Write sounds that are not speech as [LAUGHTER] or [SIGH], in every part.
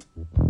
Música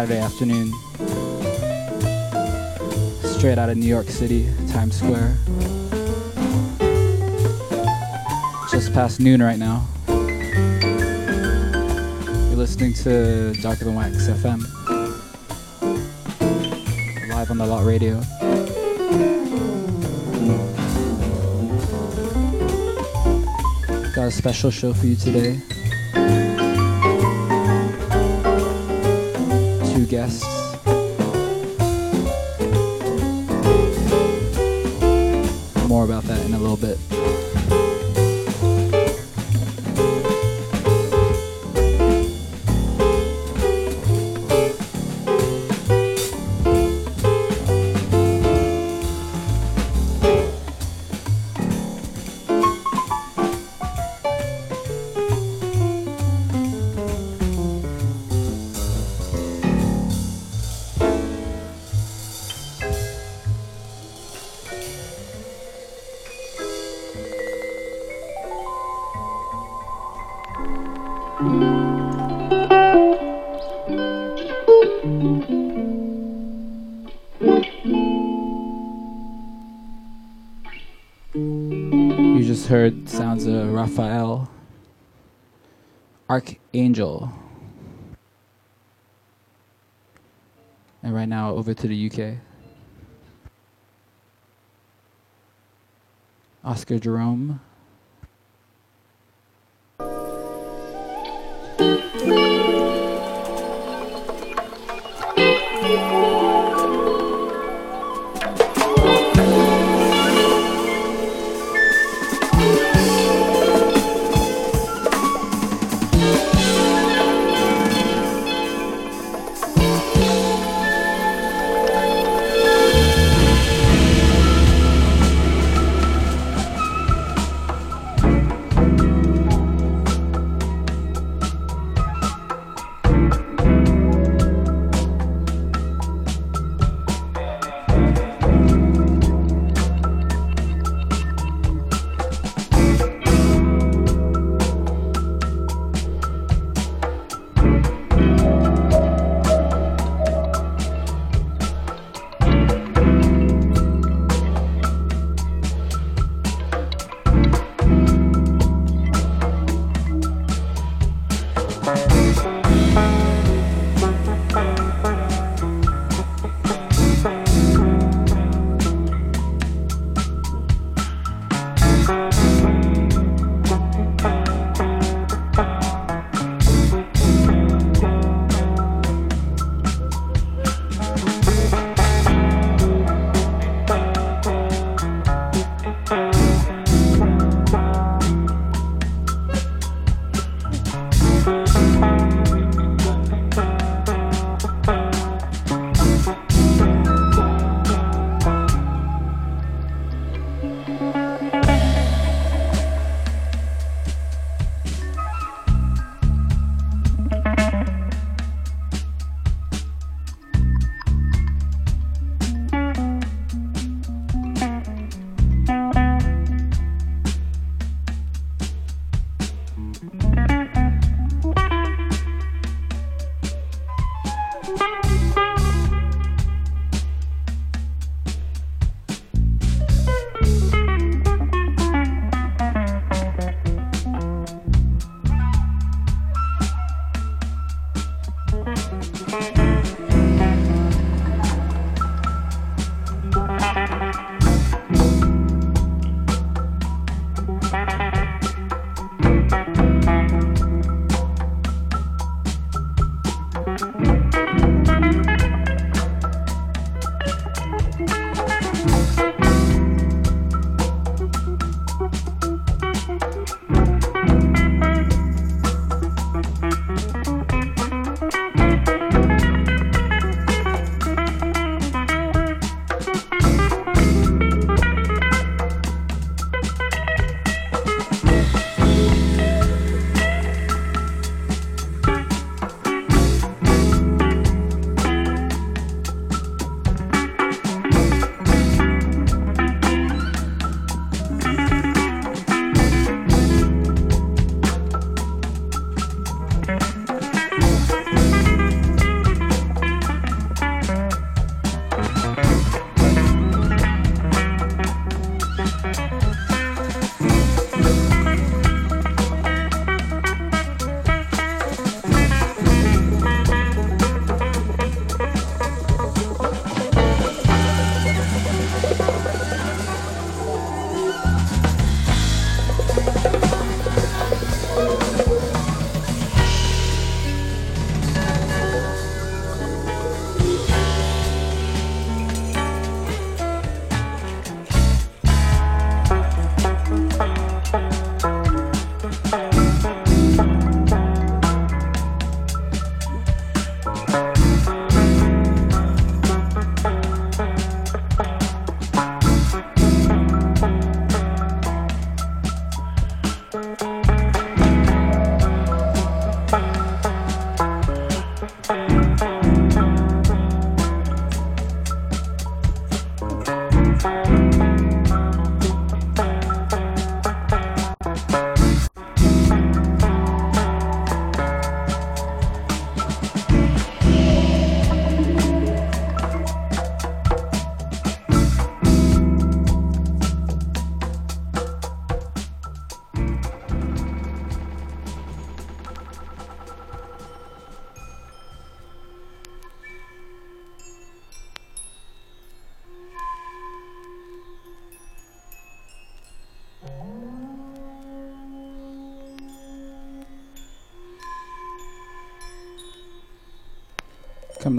Saturday afternoon. Straight out of New York City, Times Square. Just past noon right now. You're listening to Darker Than Wax FM. Live on the Lot Radio. Got a special show for you today. Guests. Over to the UK. Oscar Jerome.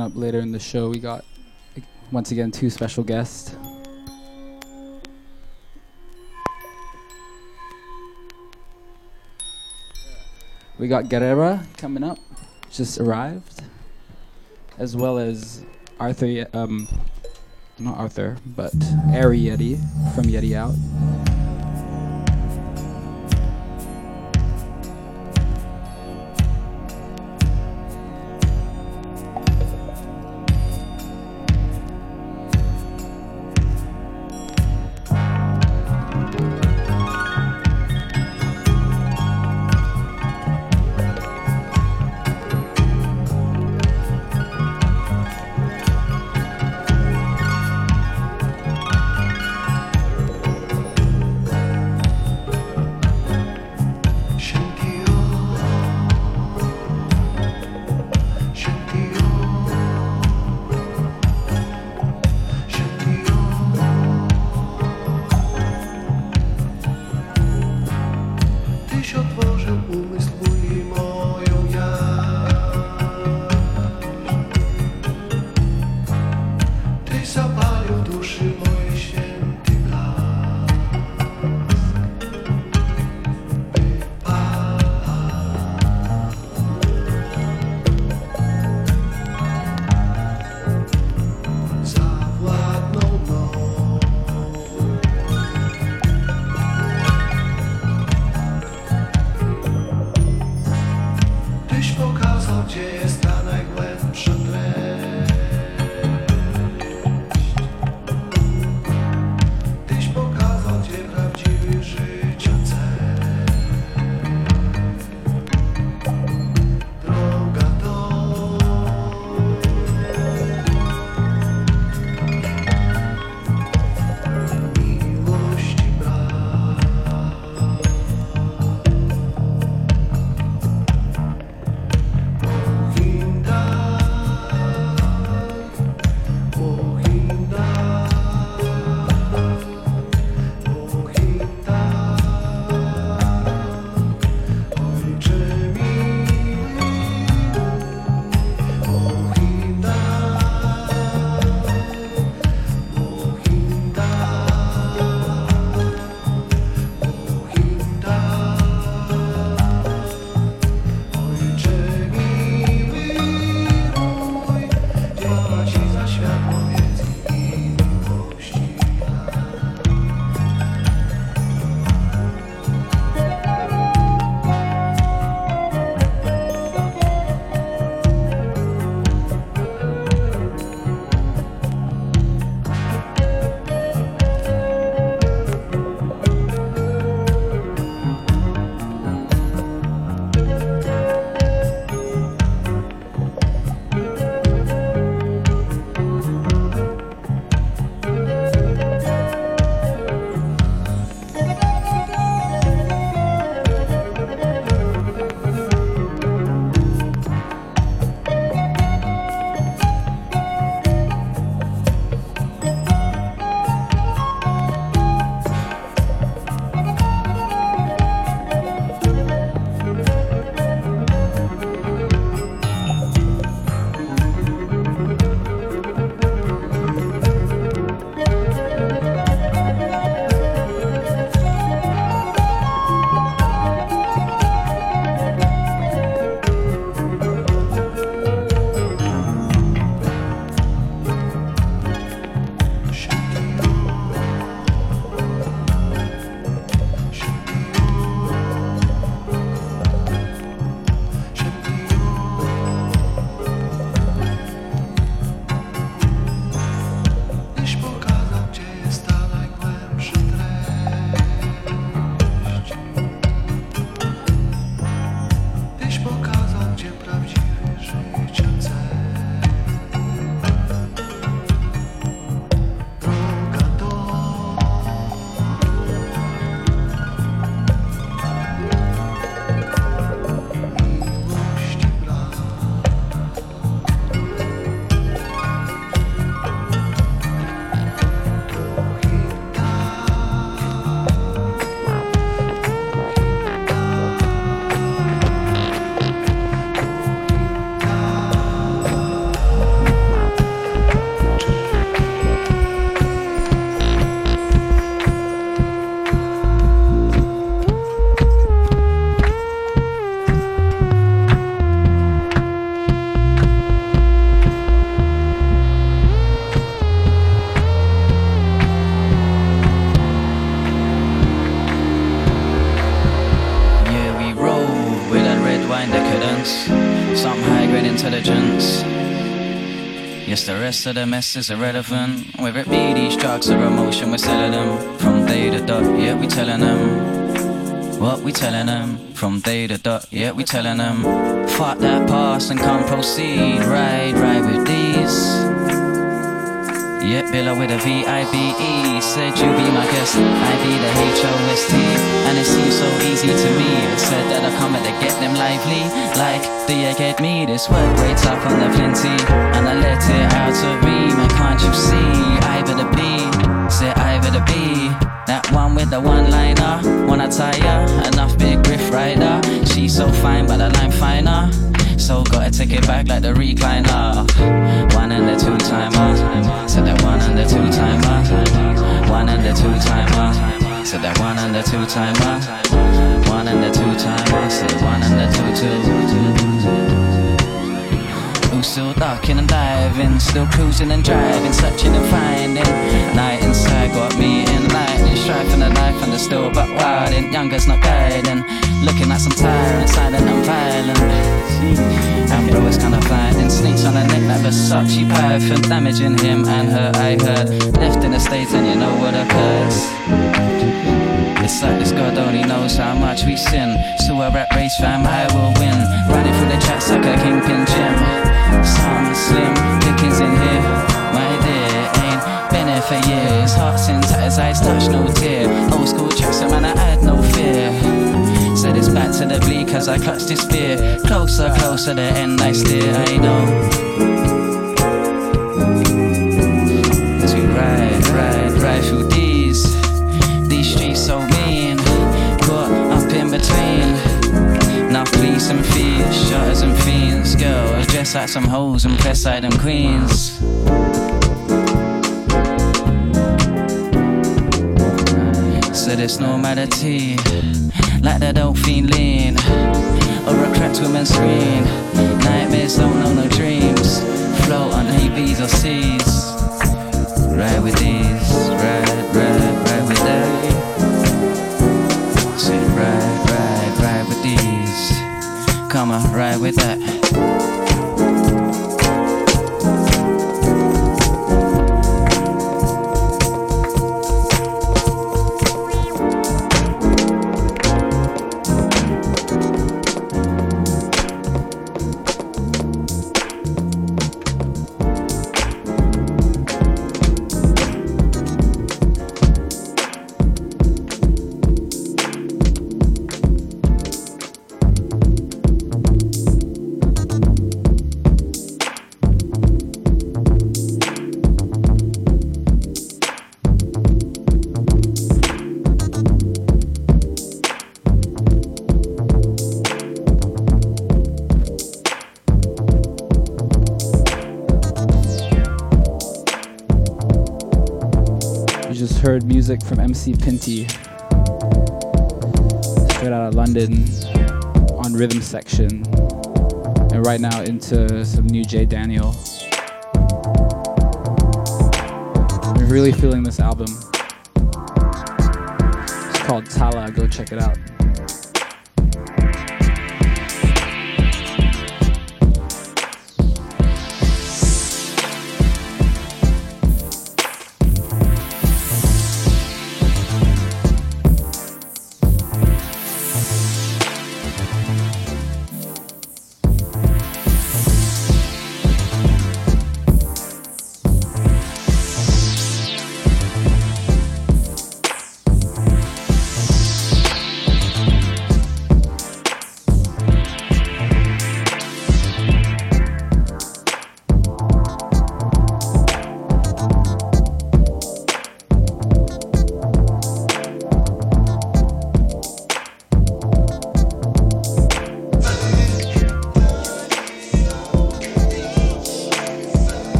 Coming up later in the show, we got once again two special guests. We got Guerrera coming up, just arrived, as well as Arthur, um, not Arthur, but Ari Yeti from Yeti Out. The rest of the mess is irrelevant. Whether it be these drugs or emotion, we're selling them. From day to dot, yeah, we telling them. What we telling them? From day to dot, yeah, we telling them. Fuck that past and come proceed. Ride, ride with these. Yep, Billa with a V-I-B-E Said you be my guest, I be the H-O-S-T And it seems so easy to me. Said that I come to get them lively. Like, do you get me? This work rates up on the plenty. And I let it out of me Man, can't you see? I better be Say I better be. That one with the one-liner Wanna tire, enough big riff rider. She's so fine, but the line finer. So gotta take it back like the recliner. And the two timer. Said that one and the two timer. One and the two timer. Said that one and the two timer. One and the two timer. Said one and the two two. Still ducking and diving, still cruising and driving, searching and finding. Night inside got me in lightning, striking the life and still but wilding. Younger's not guiding, looking like some tyrant, silent and violent. And bro is kinda fighting snakes on the neck like Versace python Damaging him and her, I heard Left in the States and you know what occurs It's like this God only knows how much we sin. So a rap race fam, I will win. Riding through the tracks like a kingpin gym Some slim pickings in here. My dear, ain't been here for years. Hearts in tatters, eyes touch no tear. Old school tracks, man, I had no fear. Said it's back to the bleak as I clutch this fear. Closer, closer, the end I steer, I know. Police and thieves, shutters and fiends. Girls dressed like some hoes and press like them queens. So there's no normality like that Dolphin lean or a cracked woman's screen. Nightmares don't know no dreams. Float on ABs or seas. Ride with these, on, ride with that. Music from MC Pinty, straight out of London on rhythm section, and right now into some new Jay Daniel. I'm really feeling this album. It's called Tala. Go check it out.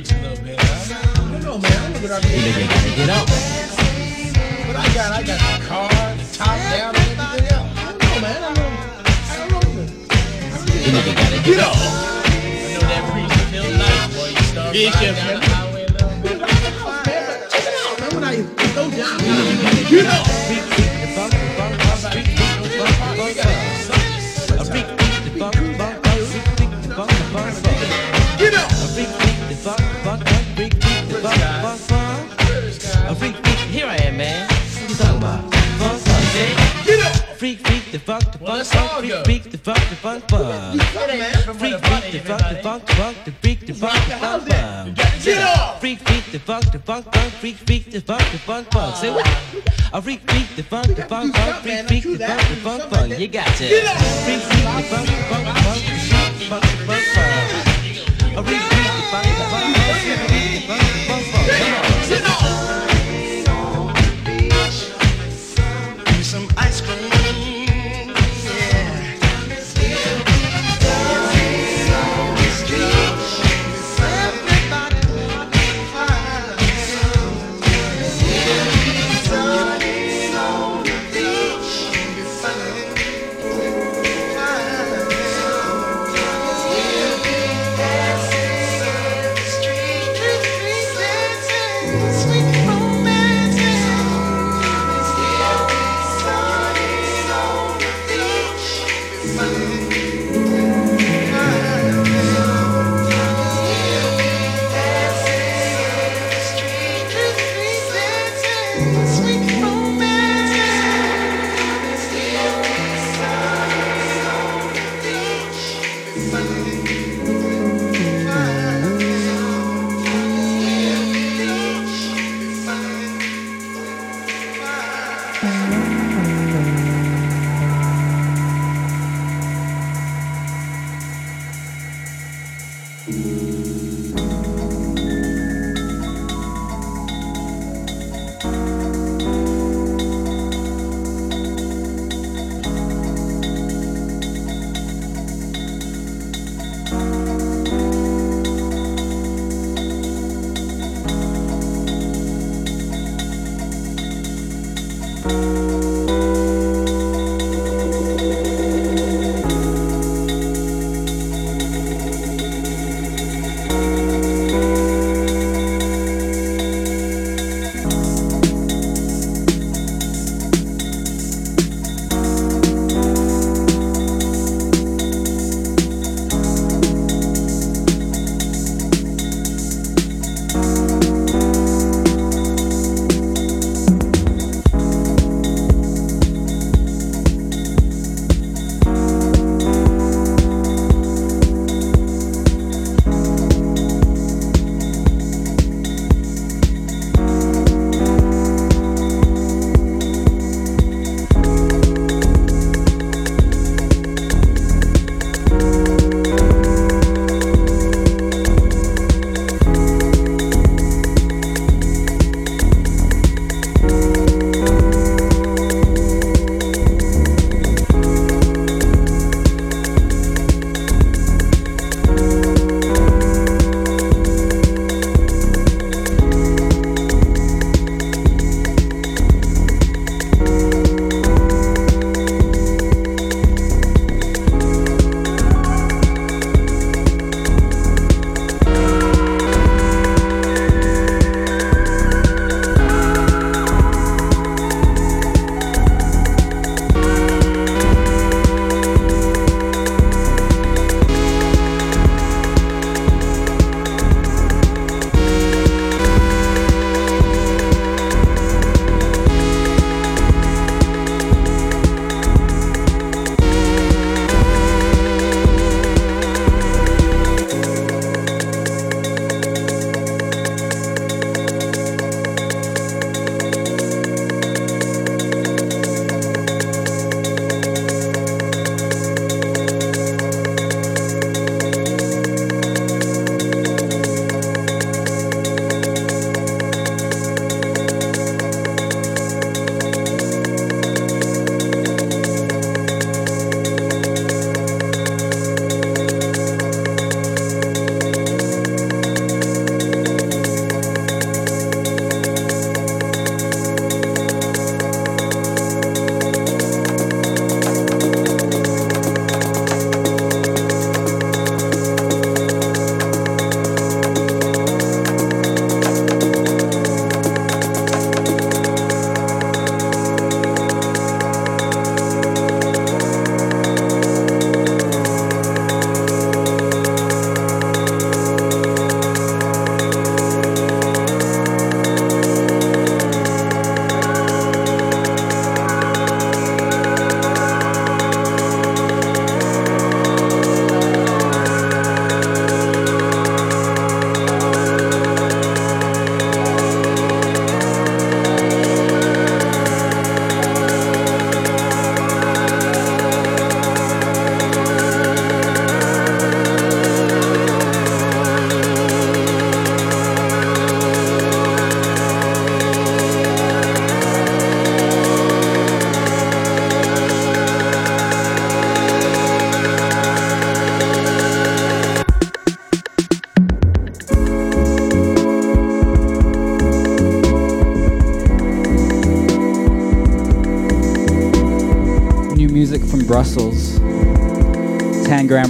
bitch a little bit, know, man, I know what I mean. You gotta get up. But I got, I got the car, the top down, everything else. I know, man. I know. I know. You nigga gotta get up. I know that preacher till night, boy. You start riding down the highway, little. Check it out, man. When I go down, you gotta get up. fun, funk, freak, freak, the funk, the funk, funk. Freak, freak, the funk, the funk, funk, the freak, the funk, the funk, funk. Get off! Freak, freak, the funk, the funk, funk, freak, freak, the funk, the funk, funk. Say what? I freak, freak, the funk, the funk, funk, freak, freak, the funk, the funk, funk. You got it. Freak, freak, the funk, the funk, funk, the funk, the funk, funk. I freak, freak, the funk, the funk, funk, freak, freak, the funk, funk, funk. Come.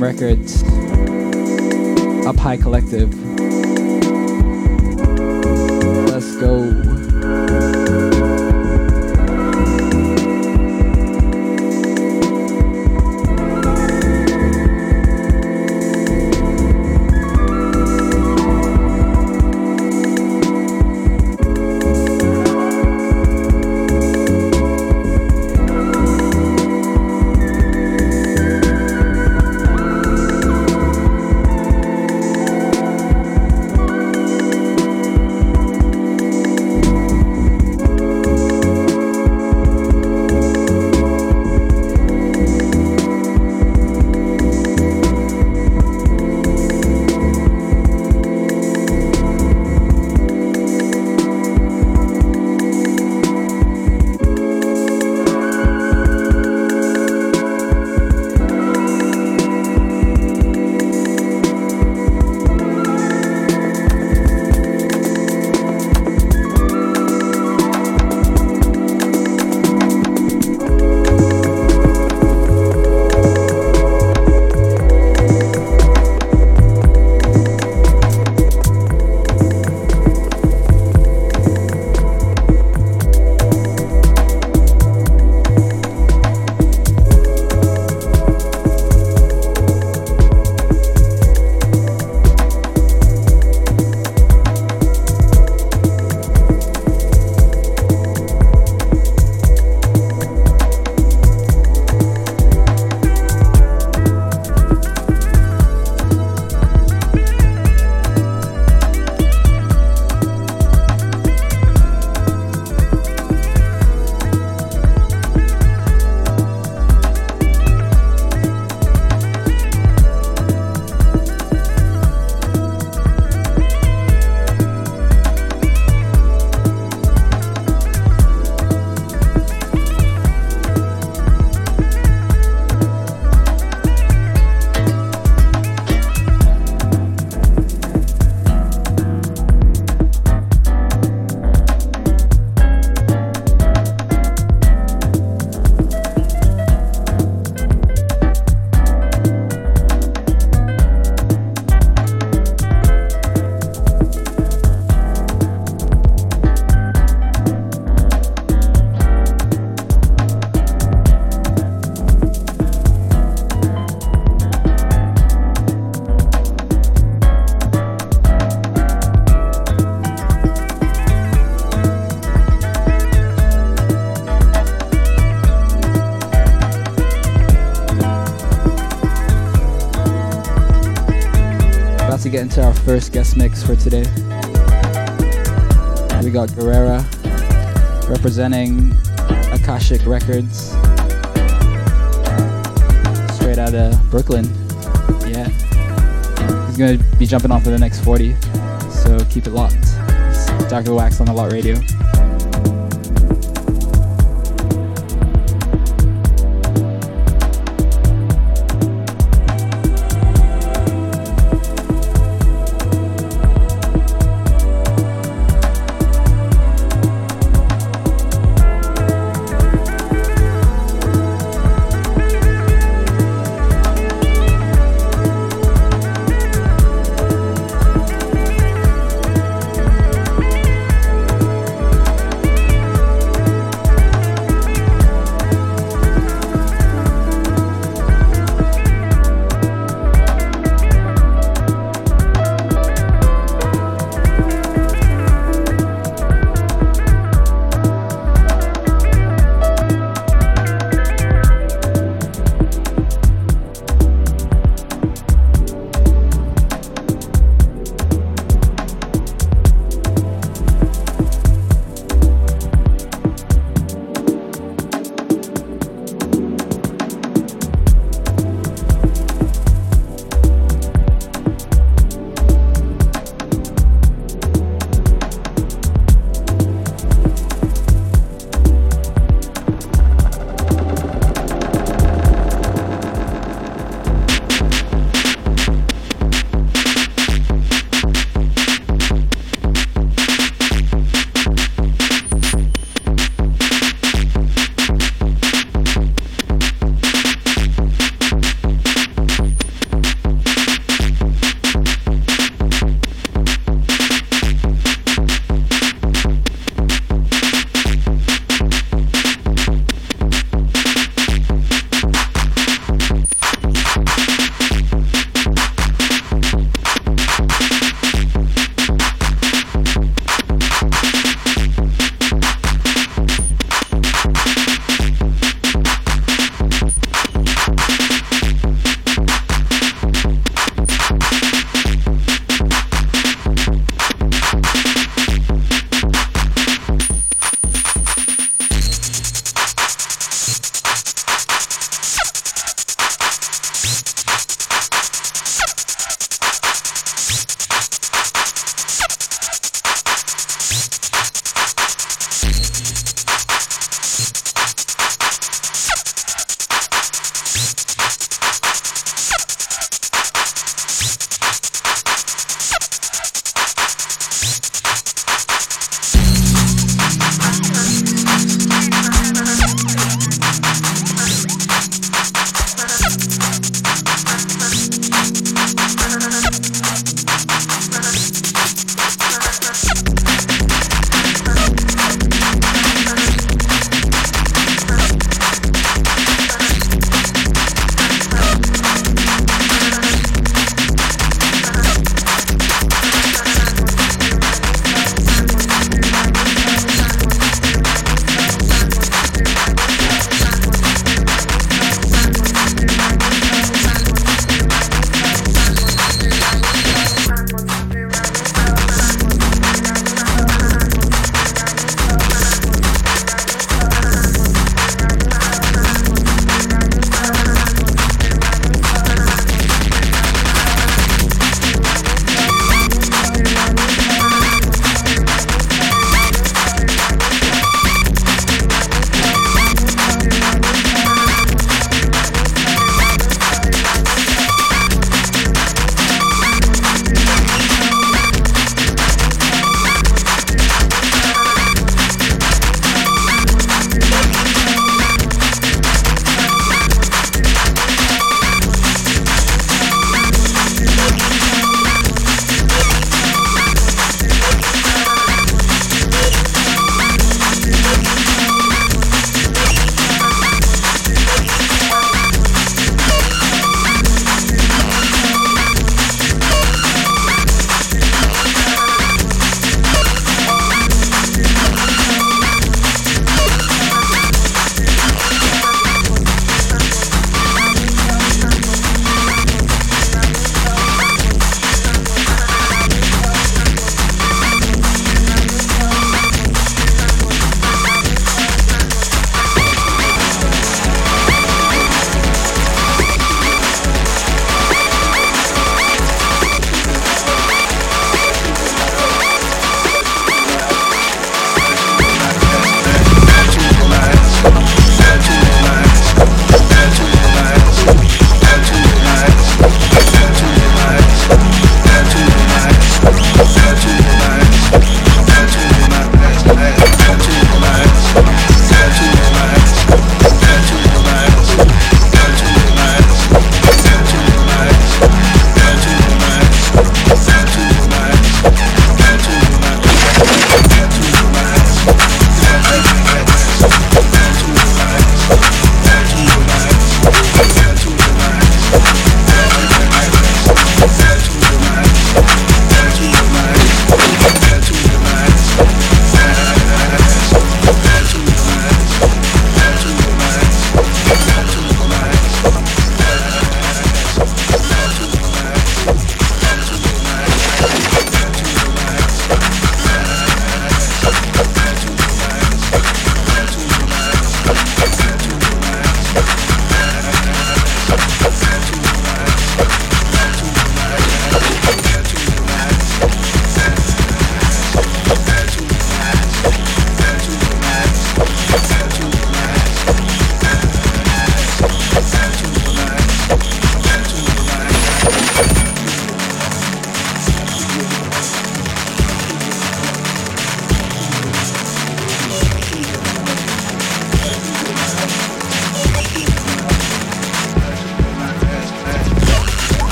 Records, Up High Collective. First guest mix for today. We got Guerrera representing Akashic Records, straight out of Brooklyn. Yeah. He's gonna be jumping on for the next 40, so keep it locked. It's Dr. Wax on the Lot Radio.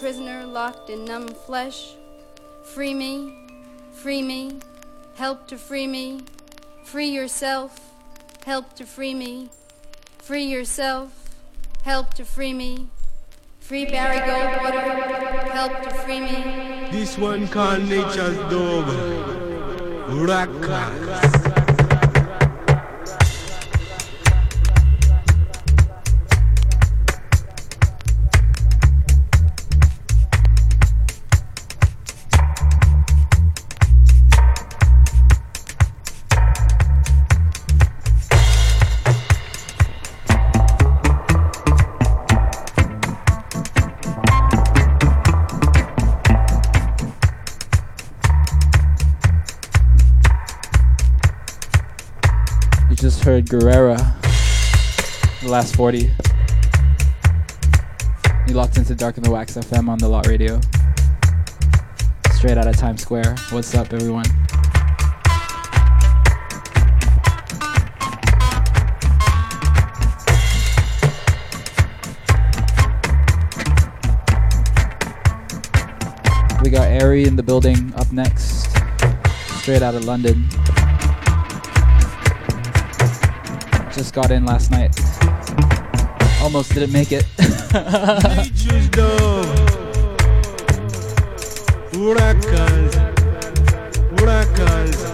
Prisoner locked in numb flesh. Free me, free me, help to free me. Free yourself, help to free me. Free yourself, help to free me. Free Barry Goldwater, help to free me. This one called Nature's Dog. Rakas. Heard Guerrera, the last 40. You locked into Dark in the Wax FM on the Lot Radio. Straight out of Times Square. What's up, everyone? We got Airy in the building up next. Straight out of London. Just got in last night. Almost didn't make it. [LAUGHS] Rakas. Huracans,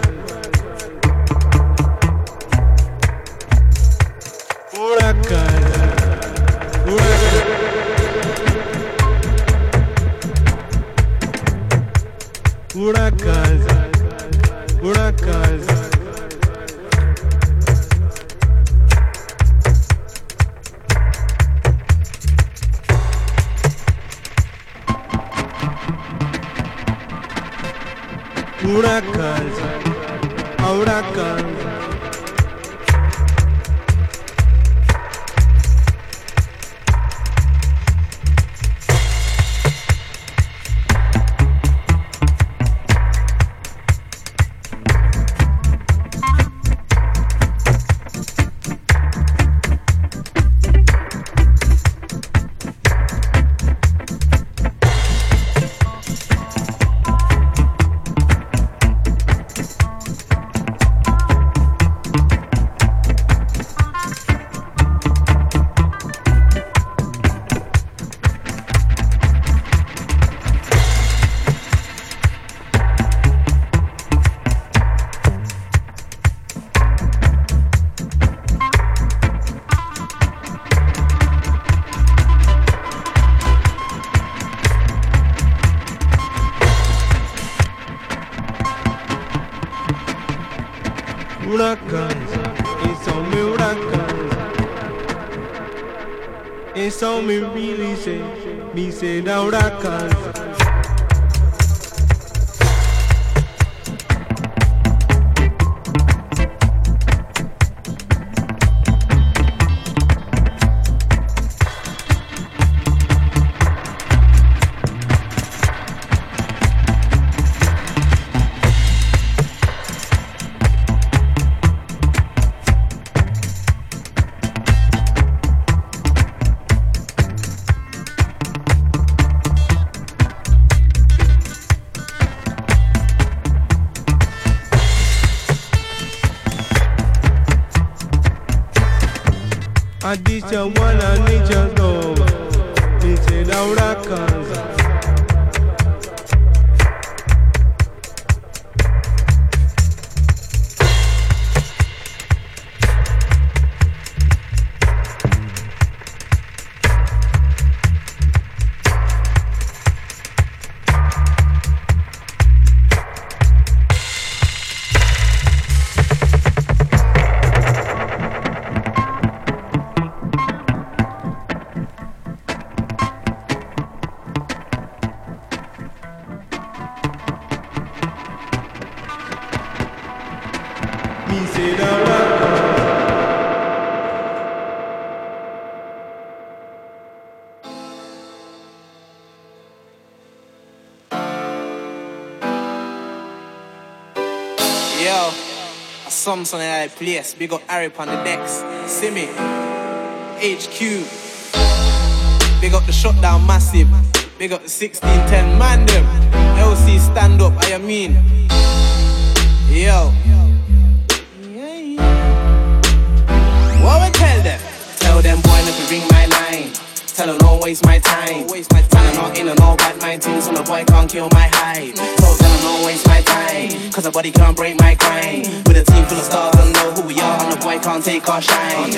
me say Yo, I saw something like that place. Big up Arip on the decks. See me? HQ. Big up the shutdown massive. Big up the 1610 man them. LC stand up, I mean. Yo. What we tell them? Tell them boy not to ring my line. Tell them don't waste my time. Waste my time. I'm not in and all mind things, so the boy can't kill my hype. So tell them don't waste my time. Cause the body can't break my grind. With a team full of stars, don't know who we are, and the boy can't take our shine.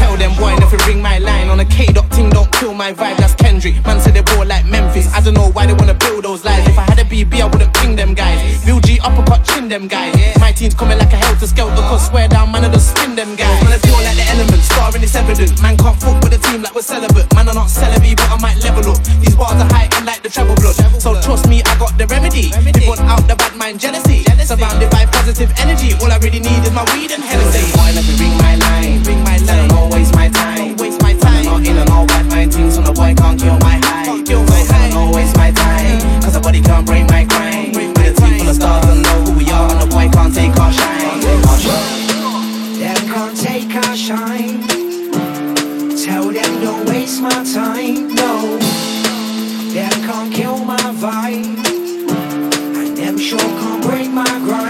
Tell them boy to ring my line. On a K dot ting, don't kill my vibe, that's Kendrick. Man said they ball like Memphis. I don't know why they wanna build those lies. If I had a BB, I wouldn't ping them guys. Bill G uppercut chin them guys. My team's coming like a helter skelter, cause swear down, man, I just spin them guys. Man, I feel like the elements, starring it's evident. Man can't fuck with a team like we're celibate. Man, I'm not celebrity, but I might level up. These bars are heightened like the treble blood. So trust me, I got the remedy. People out the bad mind jealousy. Surrounded by positive energy. All I really need is my weed and Hennessy. Boy, let me ring my line. Ring my line. Don't waste my time. Waste my time. I'm not in and all bad mind things, so the boy can't kill my high. Kill my high. Don't waste my time. Cause the body can't break my grind. With a team full of stars and know who we are, and the boy can't take our shine. Take our shine. Them can't take our shine. Tell them don't waste my time, no. Them can't kill my vibe. And them sure can't break my grind.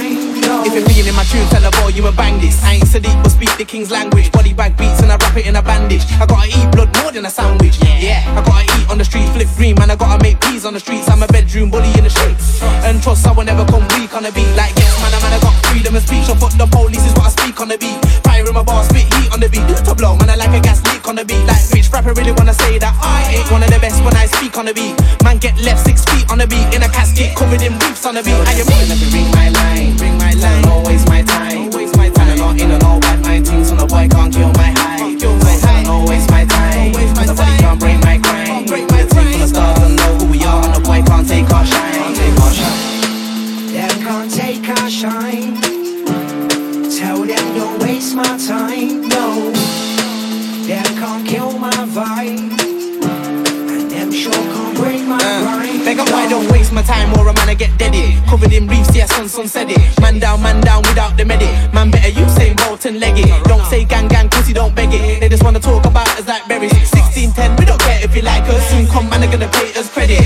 If you're feeling my tune, tell the boy you a. I ain't Sadiq, but speak the king's language. Body bag beats and I wrap it in a bandage. I gotta eat blood more than a sandwich. Yeah, I gotta eat on the street, flip green, man. I gotta make peas on the streets. I'm a bedroom bully in the streets. And trust I will never come weak on the beat. Like yes, man, I man, I got freedom of speech. I fuck the police is what I speak on the beat. Fire in my bar, spit heat on the beat. Do to blow, man. I like a gas leak on the beat. Like rich rapper really wanna say that I ain't one of the best when I speak on the beat. Man, get left six feet on the beat in a casket covered in roofs on the beat. Mean? Let me ring my line, ring my line. Don't waste my time, waste my time. I'm not in all bad mind things, so the boy can't kill my high. Kill my high. Don't waste my time, waste my. The body can't break my grind. Break my team full of stars and know who we are, and the boy can't take our shine. Take our shine. Them can't take our shine. Tell them don't waste my time, no. Them can't kill my vibe. And them sure can't break my grind. Make up why don't waste my time or a man I get deaded. Covered in reefs, yeah, son, son said it. Man down, man down without the medic. Man better you say Bolt and leg it. Don't say gang gang, pussy don't beg it. They just wanna talk about us like berries. 1610, we don't care if you like us. Soon come, man, are gonna pay us credit.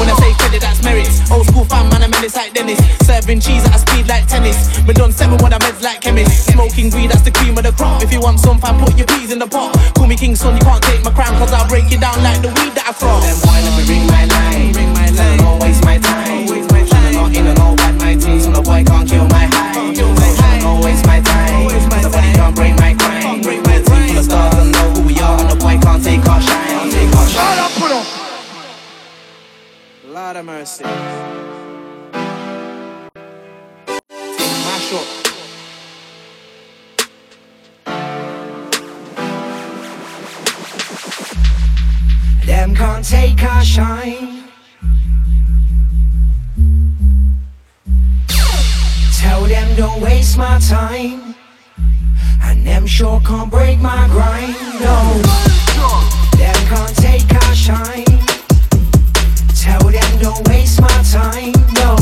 When I say credit, that's merits. Old school fan, man, I'm menace like Dennis. Serving cheese at a speed like tennis. We done seven when I'm meds like chemist. Smoking weed, that's the cream of the crop. If you want some fam, put your peas in the pot. Call me king, son, you can't take my crown, cause I'll break you down like the weed that I crop. Then why let me ring my line? Ring my line. Don't waste my time. Waste my time. I'm not in and all bad my team, so the boy can't kill my high. Kill my. Don't waste my time. The can't break my grind. Break my team full of stars and know who we are, and the boy can't take our shine. Take our shine. Lord of mercy. Take mash up. Them can't take our shine. Tell them don't waste my time. And them sure can't break my grind. No. Them can't take our shine. Tell them don't waste my time. No.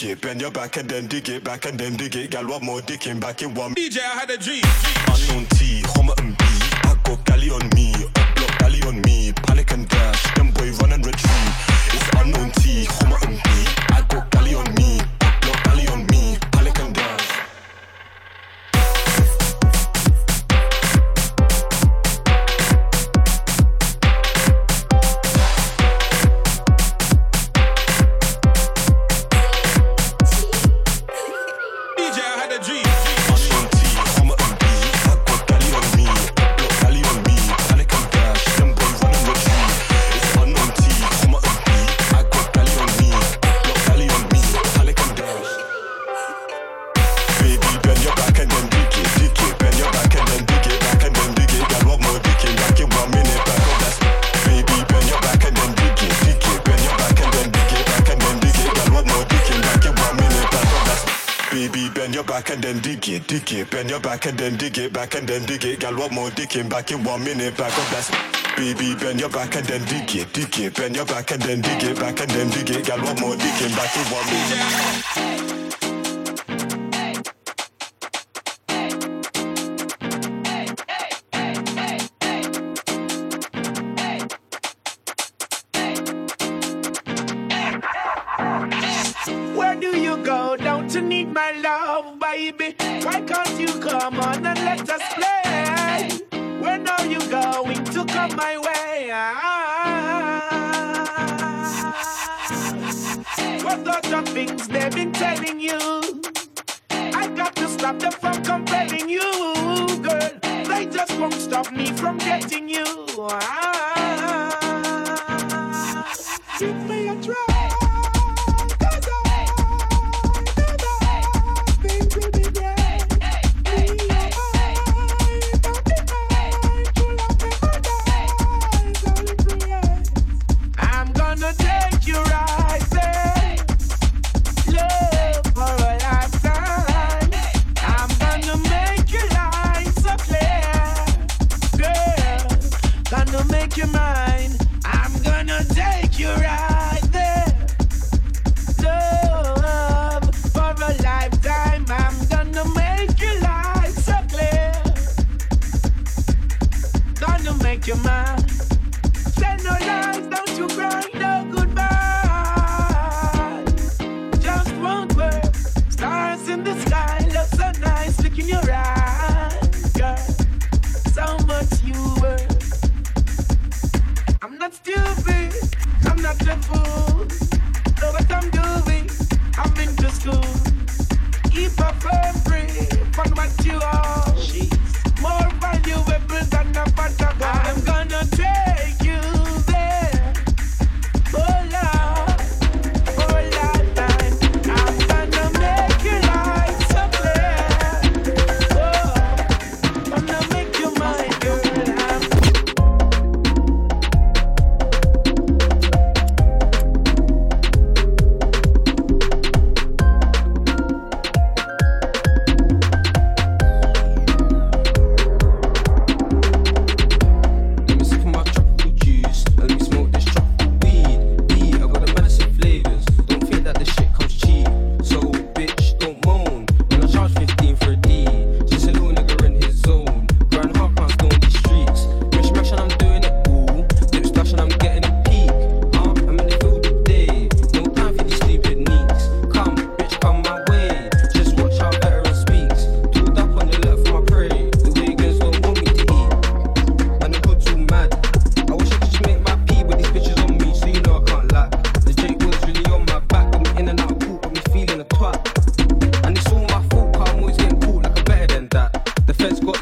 dig it. Bend your back and then dig it, back and then dig it. Gal, what more dick in back in one. DJ, I had a dream. Unknown back and then dig it, back and then dig it. girl. what more digging back in one minute, back up that. Baby, bend your back and then dig it, dig it. Bend your back and then dig it, back and then dig it. girl. what more digging back in one minute. fence got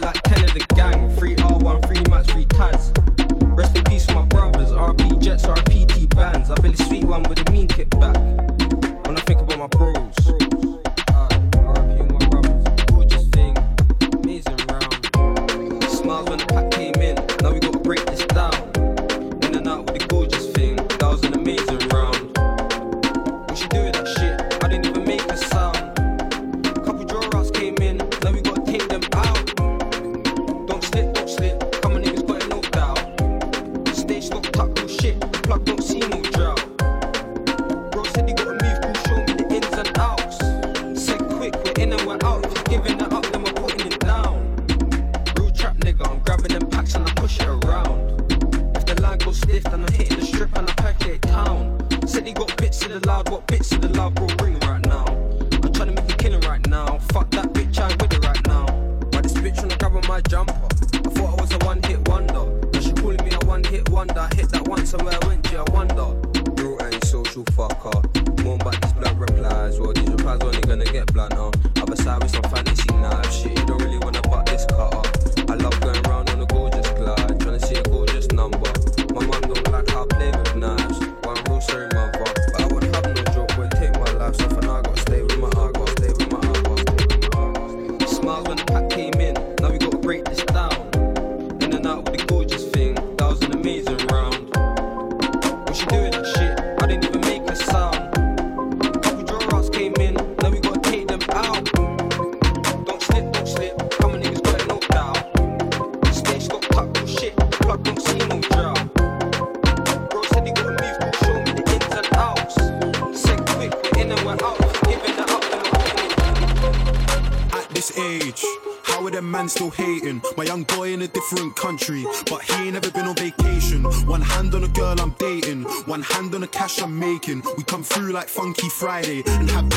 Funky Friday. And have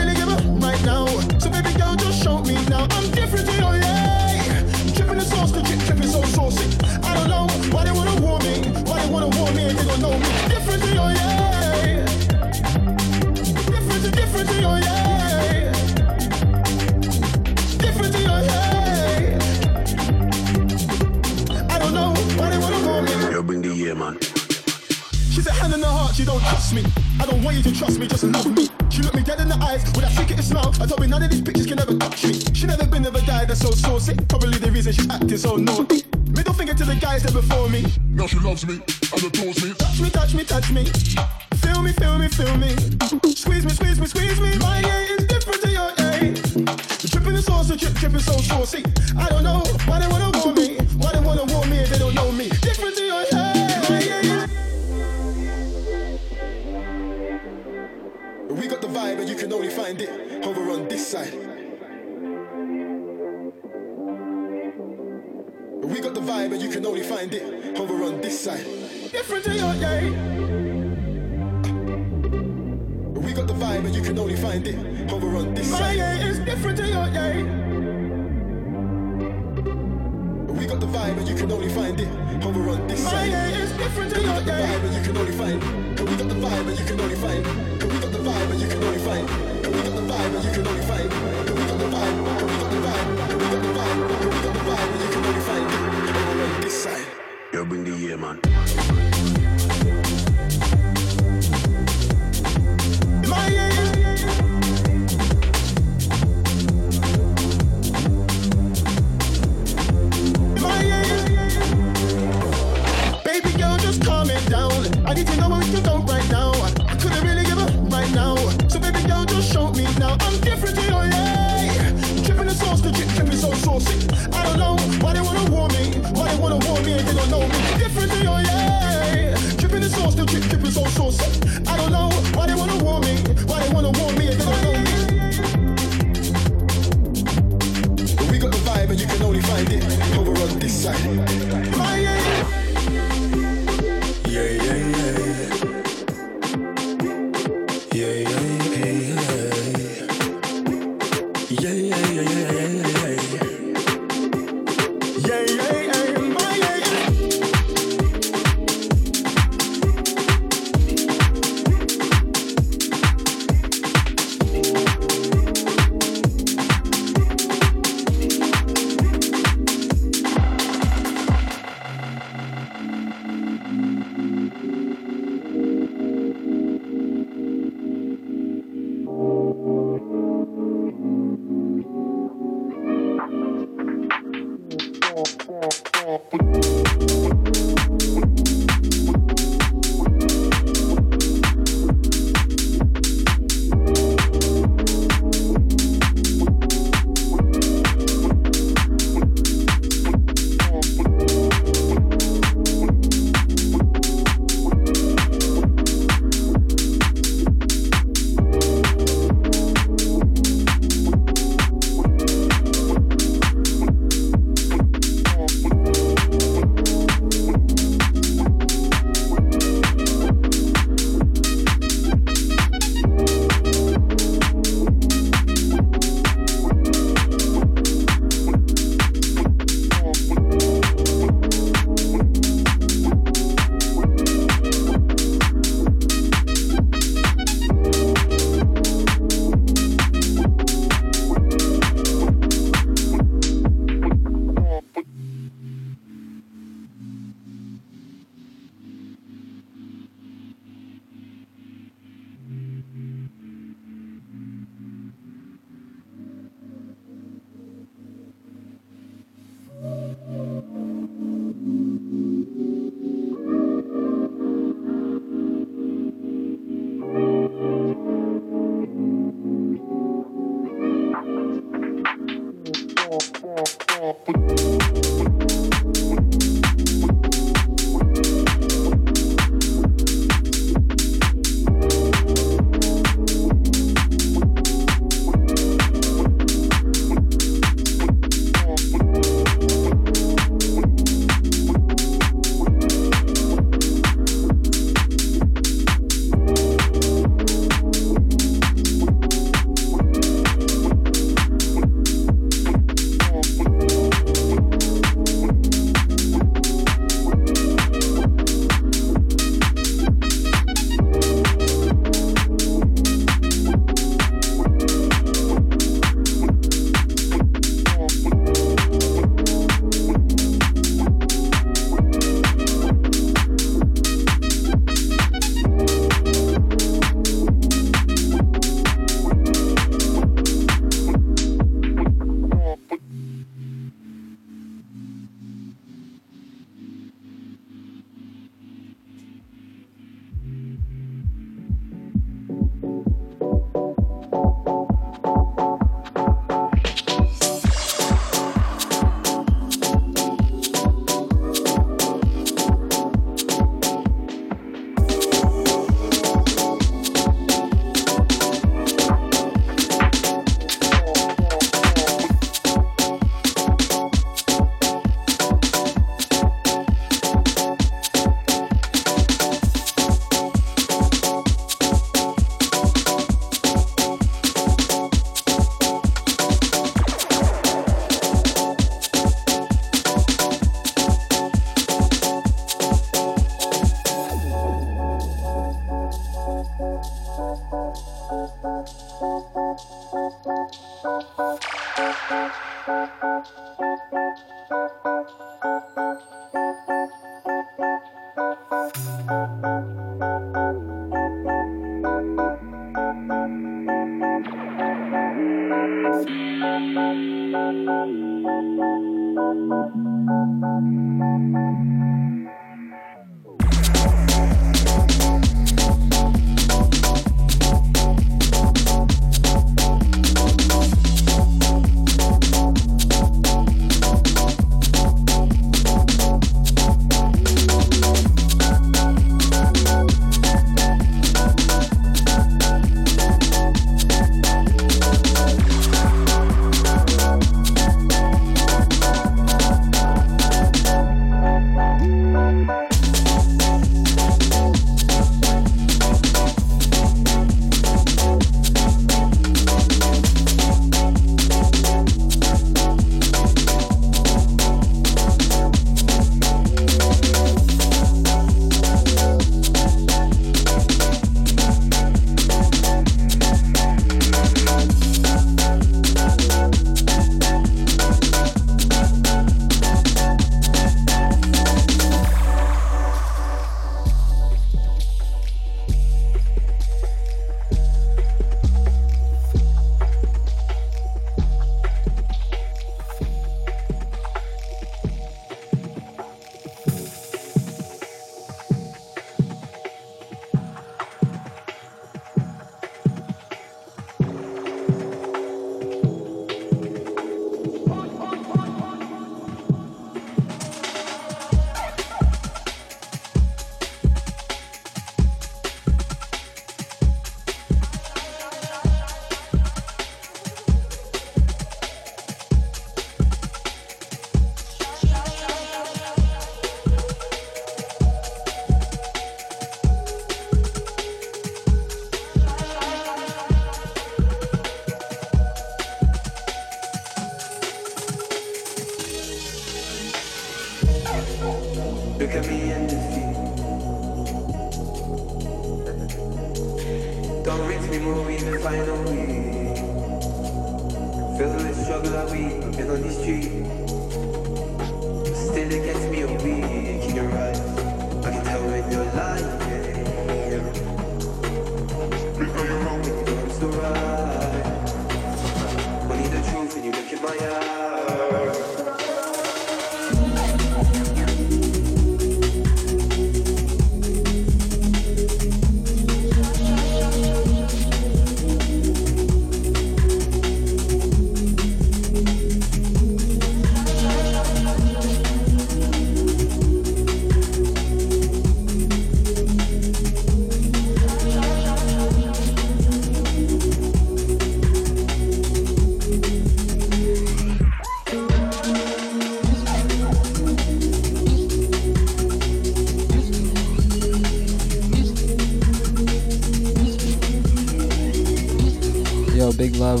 big love.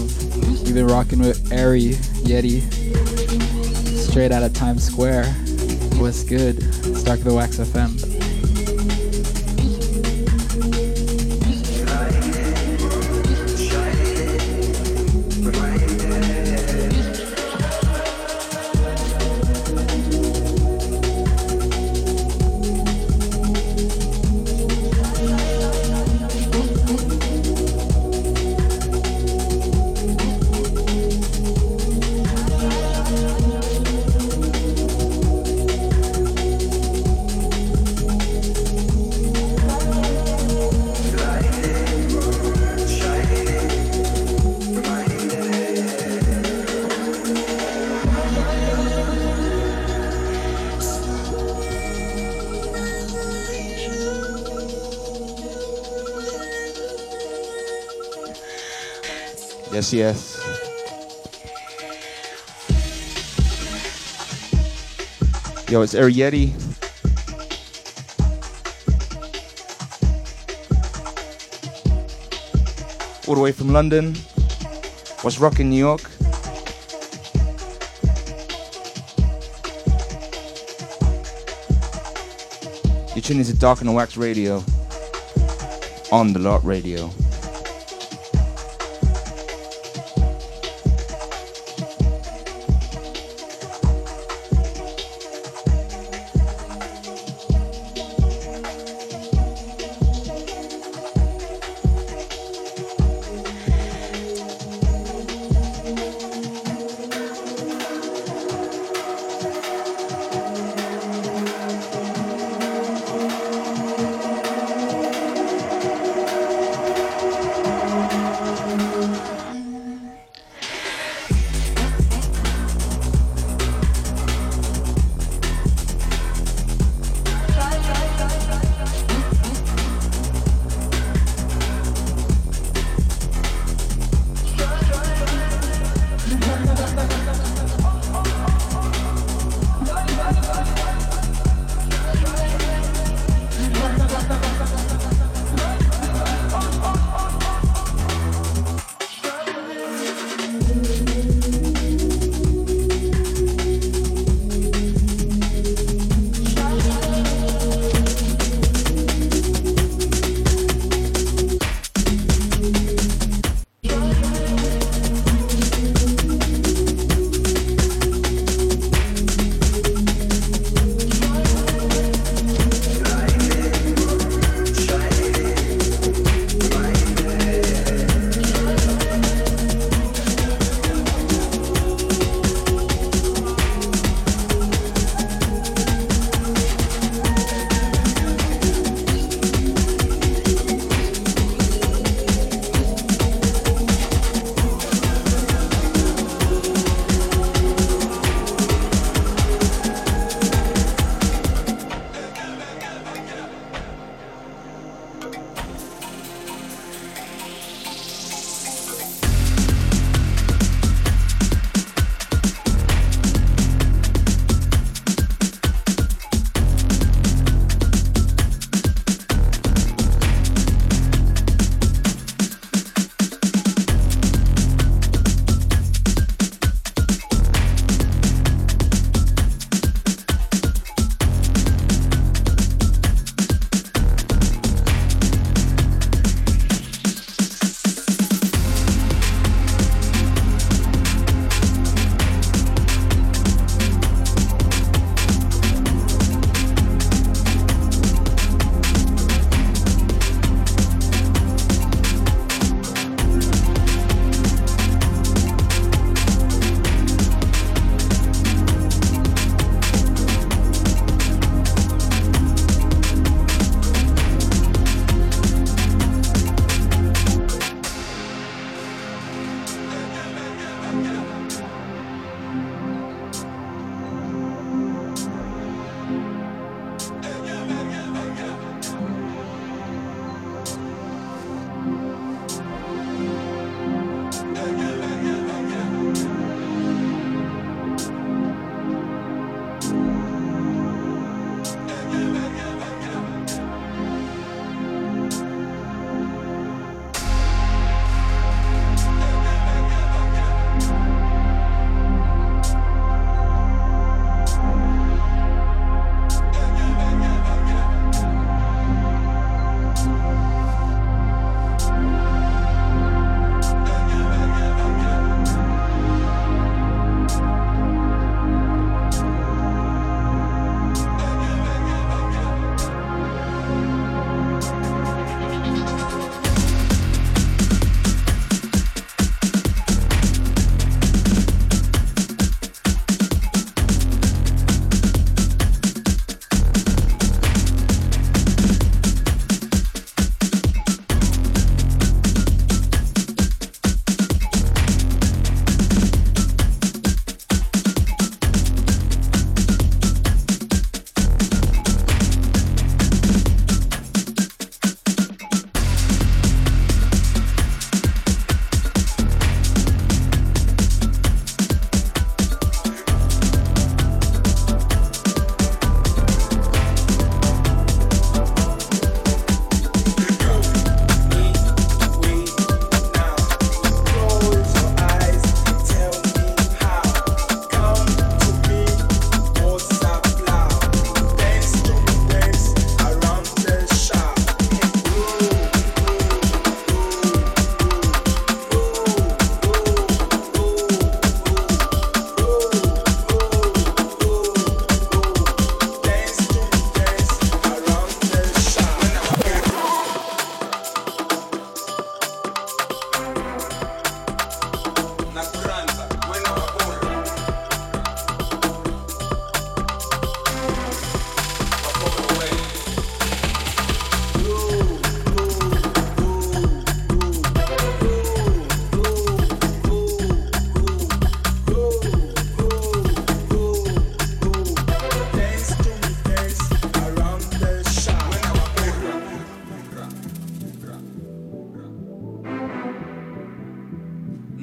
You've been rocking with Ari Yeti. Straight out of Times Square. What's good? Stark the Wax FM. Yes, yes. Yo, it's Arietti. All the way from London. What's rocking New York? You're tuning to Dark and Wax Radio on the Lot Radio.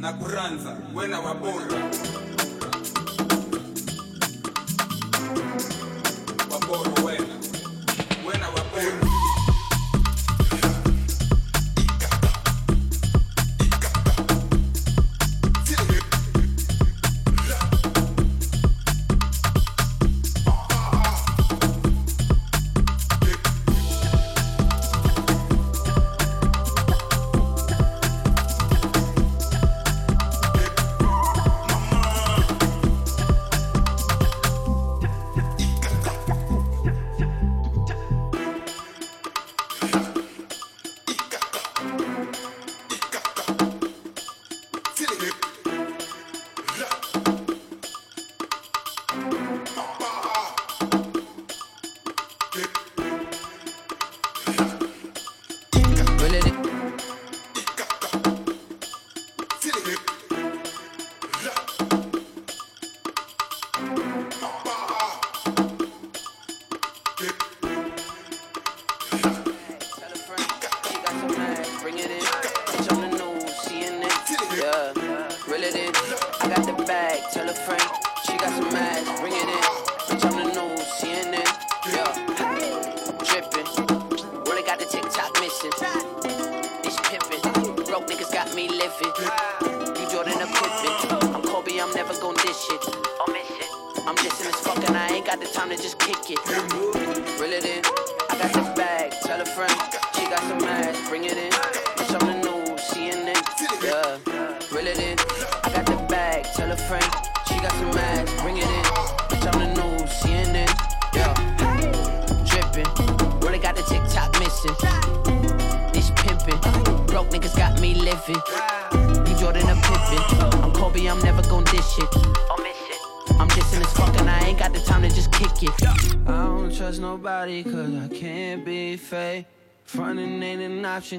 na kuranza wena wabora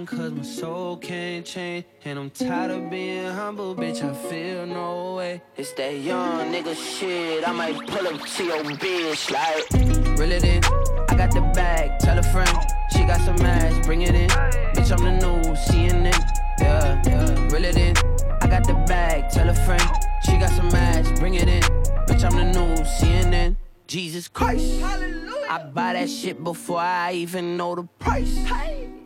cause my soul can't change. And I'm tired of being humble, bitch, I feel no way. It's that young nigga shit. I might pull up to your bitch like. Reel it in, I got the bag, tell a friend. She got some ass, bring it in. Bitch, I'm the news, CNN. Yeah, yeah, reel it in. I got the bag, tell a friend. She got some ass, bring it in. Bitch, I'm the news, CNN. Jesus Christ. Hallelujah. I buy that shit before I even know the price.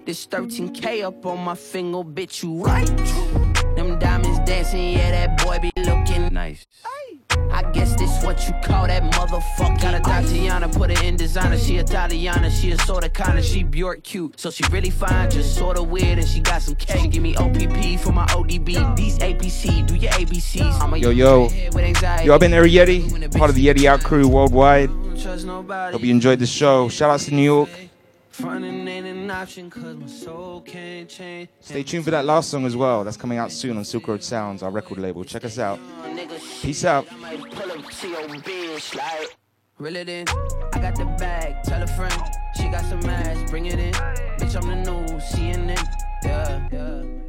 This 13K mm-hmm. up on my finger, bitch, you right. Them diamonds dancing, yeah, that boy be looking nice. I guess this what you call that motherfucker. Got a Tatiana, put her in designer. She Italiana, she a sorta kinda, she Bjork cute. So she really fine, just sorta weird, and she got some cake. Give me OPP for my ODB. These APC, do your ABCs. I'm a Yo, yo. with anxiety. Yo, I've been there, Yeti, part of the Yeti Out crew worldwide. Hope you enjoyed the show. Shout outs to New York. Stay tuned for that last song as well. That's coming out soon on Silk Road Sounds, our record label. Check us out. Peace out. Pull up to your bitch like. Reel it in, I got the bag, tell a friend. She got some ass, bring it in. Bitch, I'm the news, CNN. Yeah, yeah.